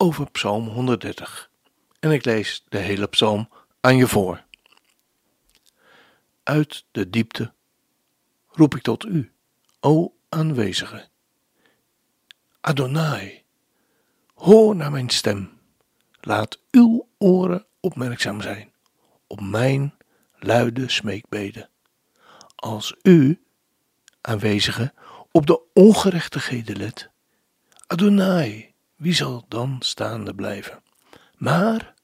over Psalm 130. En ik lees de hele psalm aan je voor. Uit de diepte roep ik tot u, o aanwezige. Adonai, hoor naar mijn stem. Laat uw oren opmerkzaam zijn op mijn luide smeekbeden. Als u, aanwezige, op de ongerechtigheden let, Adonai, wie zal dan staande blijven? Maar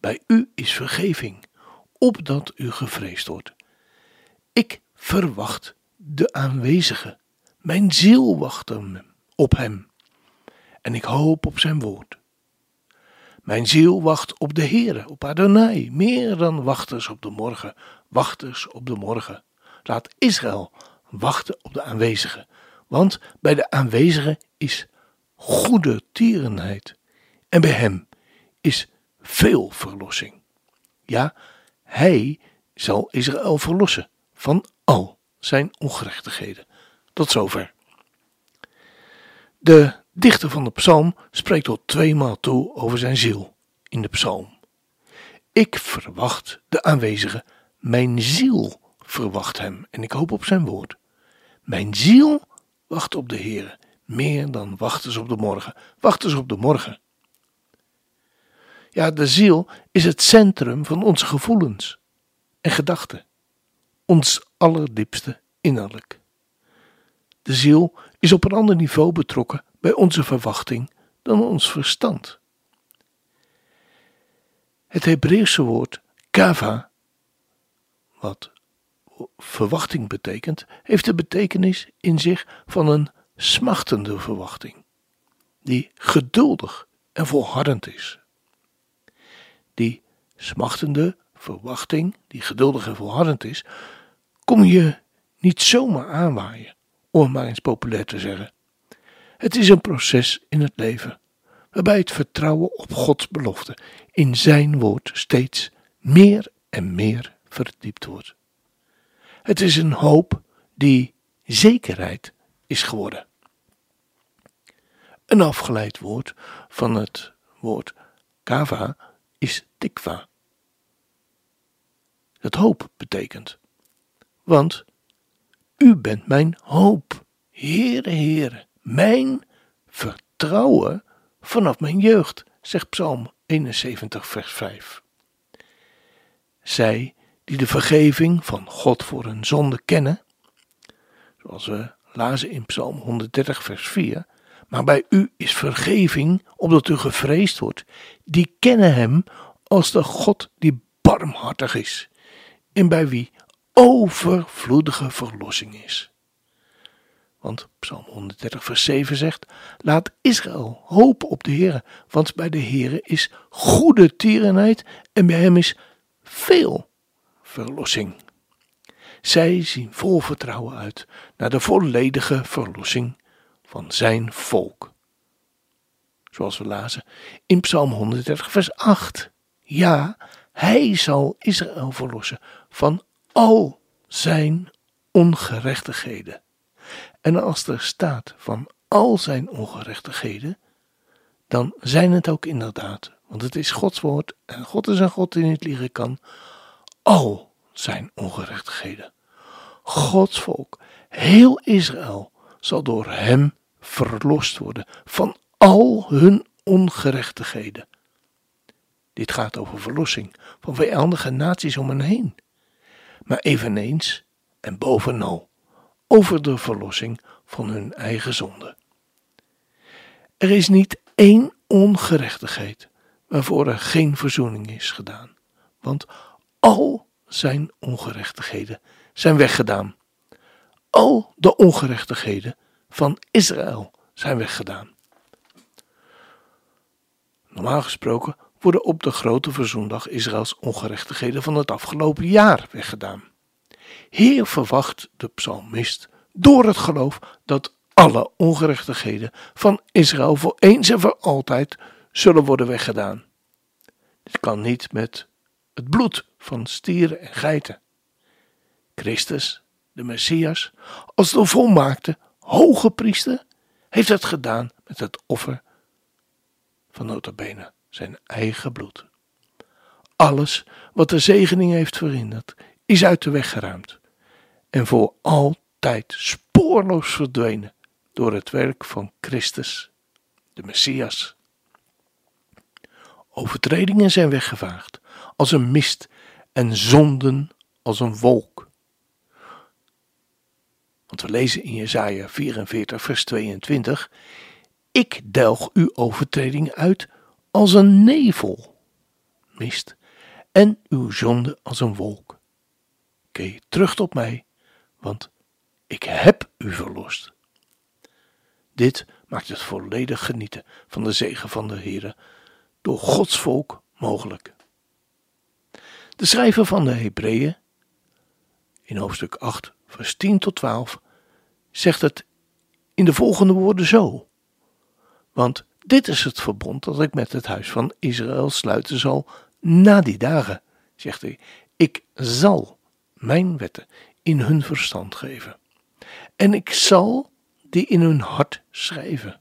bij u is vergeving, opdat u gevreesd wordt. Ik verwacht de aanwezige, mijn ziel wacht op hem, en ik hoop op zijn woord. Mijn ziel wacht op de Heere, op Adonai, meer dan wachters op de morgen, wachters op de morgen. Laat Israël wachten op de aanwezige, want bij de aanwezige is goede tierenheid en bij hem is veel verlossing. Ja, hij zal Israël verlossen van al zijn ongerechtigheden. Tot zover. De dichter van de psalm spreekt tot tweemaal toe over zijn ziel in de psalm. Ik verwacht de aanwezige, mijn ziel verwacht hem en ik hoop op zijn woord. Mijn ziel wacht op de Heer, meer dan wachten ze op de morgen. Wachten ze op de morgen. Ja, de ziel is het centrum van onze gevoelens en gedachten, ons allerdiepste innerlijk. De ziel is op een ander niveau betrokken bij onze verwachting dan ons verstand. Het Hebreeuwse woord kava, wat verwachting betekent, heeft de betekenis in zich van een smachtende verwachting, die geduldig en volhardend is. Die smachtende verwachting, die geduldig en volhardend is, kom je niet zomaar aanwaaien, om het maar eens populair te zeggen. Het is een proces in het leven, waarbij het vertrouwen op Gods belofte in Zijn woord steeds meer en meer verdiept wordt. Het is een hoop die zekerheid is geworden. Een afgeleid woord van het woord kava is tikva. Dat hoop betekent. Want u bent mijn hoop, Heere, Heere, mijn vertrouwen vanaf mijn jeugd, zegt Psalm 71, vers 5. Zij die de vergeving van God voor hun zonde kennen, zoals we lazen in Psalm 130, vers 4, maar bij u is vergeving, opdat u gevreesd wordt. Die kennen hem als de God die barmhartig is en bij wie overvloedige verlossing is. Want Psalm 130, vers 7 zegt: Laat Israël hopen op de Heer, want bij de Heer is goede tierenheid en bij hem is veel verlossing. Zij zien vol vertrouwen uit naar de volledige verlossing van zijn volk. Zoals we lazen in Psalm 130, vers 8. Ja, hij zal Israël verlossen van al zijn ongerechtigheden. En als er staat van al zijn ongerechtigheden, dan zijn het ook inderdaad, want het is Gods woord en God is een God die niet liegen kan, al zijn ongerechtigheden. Gods volk, heel Israël, zal door hem verlost worden van al hun ongerechtigheden. Dit gaat over verlossing van vijandige naties om hen heen, maar eveneens en bovenal over de verlossing van hun eigen zonde. Er is niet één ongerechtigheid waarvoor er geen verzoening is gedaan, want al zijn ongerechtigheden zijn weggedaan. Al de ongerechtigheden van Israël zijn weggedaan. Normaal gesproken worden op de grote verzoendag Israëls ongerechtigheden van het afgelopen jaar weggedaan. Hier verwacht de psalmist door het geloof dat alle ongerechtigheden van Israël voor eens en voor altijd zullen worden weggedaan. Dit kan niet met het bloed van stieren en geiten. Christus, de Messias, als de volmaakte hoge priester, heeft het gedaan met het offer van notabene zijn eigen bloed. Alles wat de zegening heeft verhinderd, is uit de weg geruimd en voor altijd spoorloos verdwenen door het werk van Christus, de Messias. Overtredingen zijn weggevaagd als een mist en zonden als een wolk. Want we lezen in Jesaja 44 vers 22 Ik delg uw overtreding uit als een nevel, mist, en uw zonde als een wolk. Keer terug tot mij, want ik heb u verlost. Dit maakt het volledig genieten van de zegen van de Heere door Gods volk mogelijk. De schrijver van de Hebreeën, in hoofdstuk 8, vers 10 tot 12, zegt het in de volgende woorden zo. Want dit is het verbond dat ik met het huis van Israël sluiten zal na die dagen, zegt hij. Ik zal mijn wetten in hun verstand geven. En ik zal die in hun hart schrijven.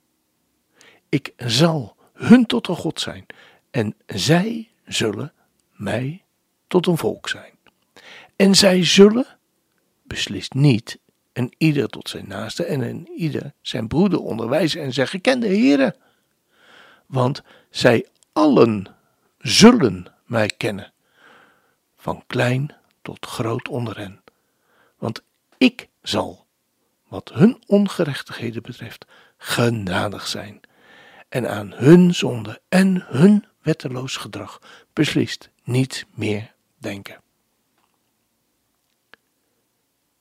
Ik zal hun tot een God zijn en zij zullen mij tot een volk zijn. En zij zullen, beslist niet, en ieder tot zijn naaste en een ieder zijn broeder onderwijzen en zeggen, ken de Heere. Want zij allen zullen mij kennen, van klein tot groot onder hen. Want ik zal, wat hun ongerechtigheden betreft, genadig zijn en aan hun zonde en hun wetteloos gedrag beslist niet meer denken.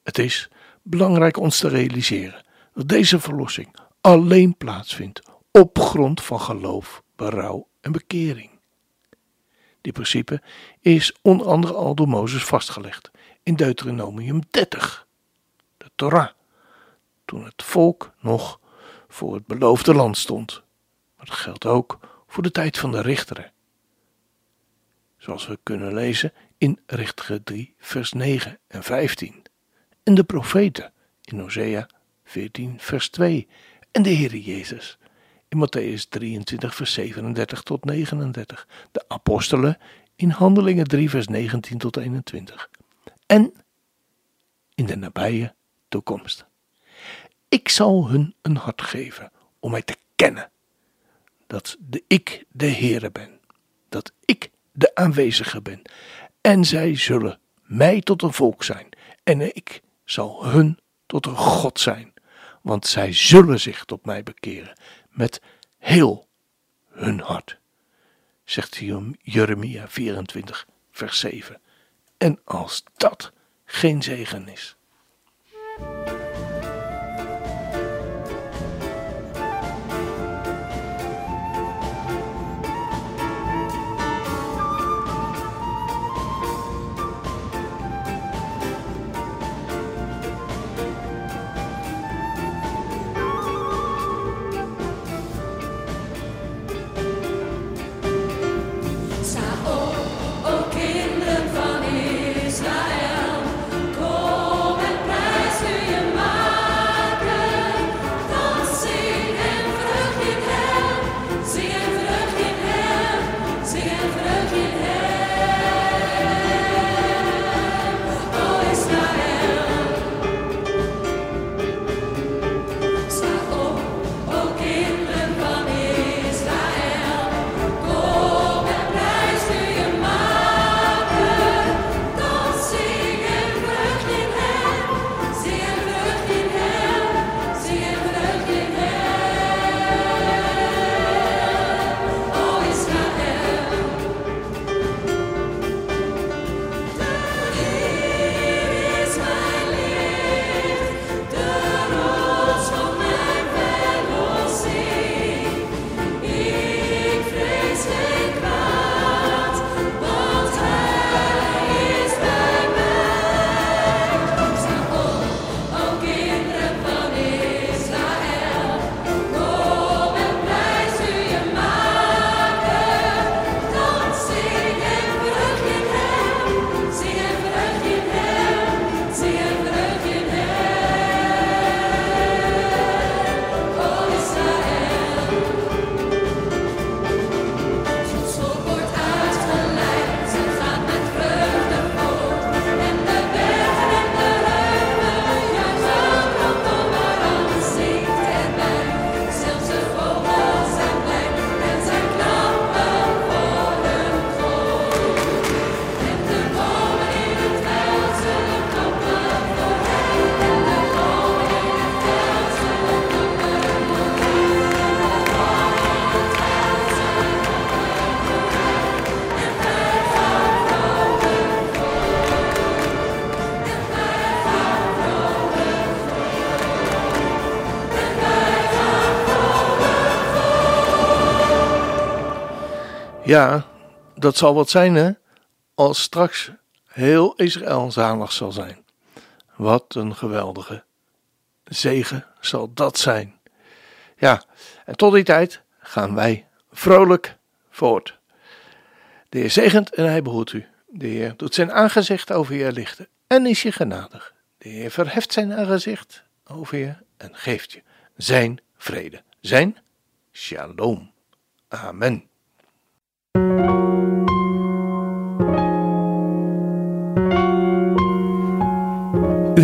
Het is belangrijk ons te realiseren dat deze verlossing alleen plaatsvindt op grond van geloof, berouw en bekering. Dit principe is onder andere al door Mozes vastgelegd in Deuteronomium 30, de Torah, toen het volk nog voor het beloofde land stond. Maar dat geldt ook voor de tijd van de richteren. Zoals we kunnen lezen in Richteren 3, vers 9 en 15. En de profeten in Hosea 14, vers 2. En de Heer Jezus in Matthäus 23, vers 37 tot 39. De apostelen in Handelingen 3, vers 19 tot 21. En in de nabije toekomst. Ik zal hun een hart geven om mij te kennen. Dat de ik de Heere ben. Dat ik de aanwezige ben. En zij zullen mij tot een volk zijn. En ik zal hun tot een God zijn. Want zij zullen zich tot mij bekeren met heel hun hart, zegt Jeremia 24, vers 7. En als dat geen zegen is. Ja, dat zal wat zijn, hè? Als straks heel Israël zalig zal zijn. Wat een geweldige zegen zal dat zijn. Ja, en tot die tijd gaan wij vrolijk voort. De Heer zegent en hij behoedt u. De Heer doet zijn aangezicht over je lichten en is je genadig. De Heer verheft zijn aangezicht over je en geeft je zijn vrede. Zijn shalom. Amen.